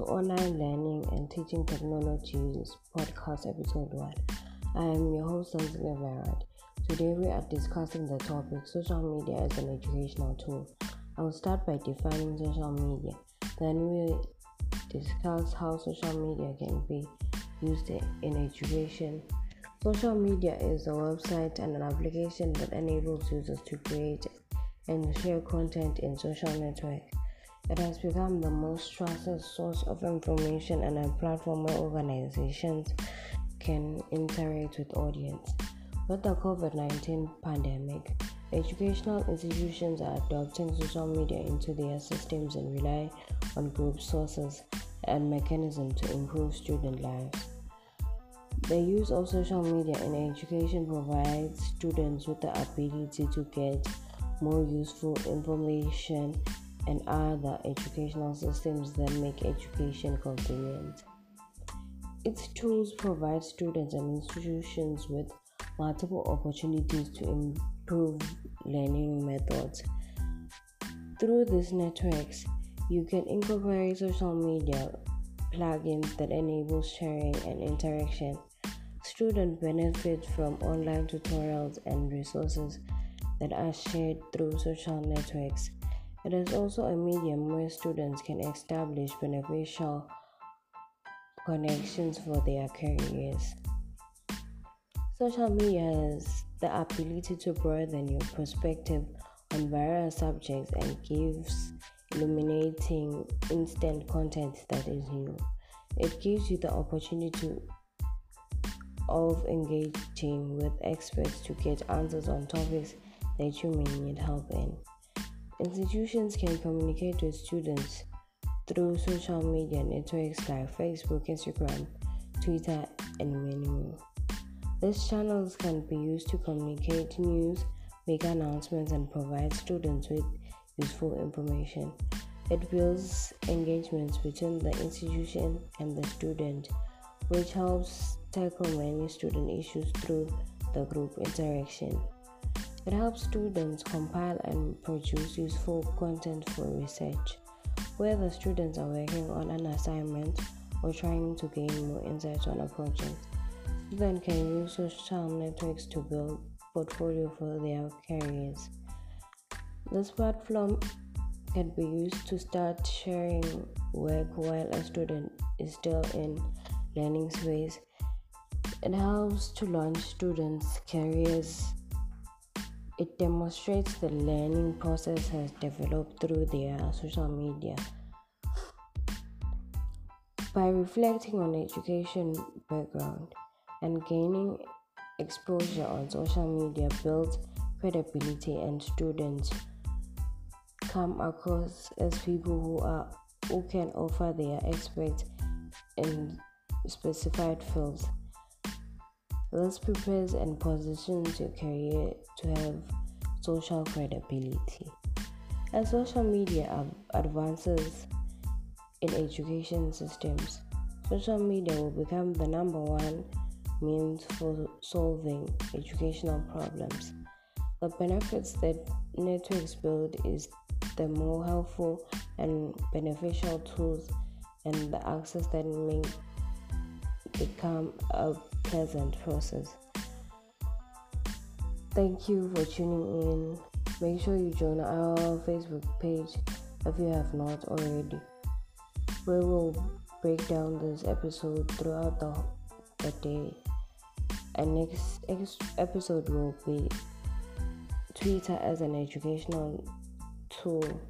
to Online Learning and Teaching Technologies Podcast Episode 1. I am your host, Anzile Varad. Today we are discussing the topic Social Media as an Educational Tool. I will start by defining social media. Then we will discuss how social media can be used in education. Social media is a website and an application that enables users to create and share content in social networks. It has become the most trusted source of information and a platform where organizations can interact with audience. With the COVID-19 pandemic, educational institutions are adopting social media into their systems and rely on group sources and mechanisms to improve student lives. The use of social media in education provides students with the ability to get more useful information and other educational systems that make education convenient. Its tools provide students and institutions with multiple opportunities to improve learning methods. Through these networks, you can incorporate social media plugins that enable sharing and interaction. Students benefit from online tutorials and resources that are shared through social networks it is also a medium where students can establish beneficial connections for their careers. Social media has the ability to broaden your perspective on various subjects and gives illuminating instant content that is new. It gives you the opportunity of engaging with experts to get answers on topics that you may need help in. Institutions can communicate with students through social media networks like Facebook, Instagram, Twitter, and many more. These channels can be used to communicate news, make announcements, and provide students with useful information. It builds engagements between the institution and the student, which helps tackle many student issues through the group interaction. It helps students compile and produce useful content for research. Whether students are working on an assignment or trying to gain more insights on a project, students can use social networks to build portfolio for their careers. This platform can be used to start sharing work while a student is still in learning space. It helps to launch students' careers it demonstrates the learning process has developed through their social media. By reflecting on education background and gaining exposure on social media builds credibility and students come across as people who are who can offer their experts in specified fields this prepares and positions your career to have social credibility. As social media advances in education systems, social media will become the number one means for solving educational problems. The benefits that networks build is the more helpful and beneficial tools and the access that may become a pleasant process. Thank you for tuning in. Make sure you join our Facebook page if you have not already. We will break down this episode throughout the, the day. And next, next episode will be Twitter as an educational tool.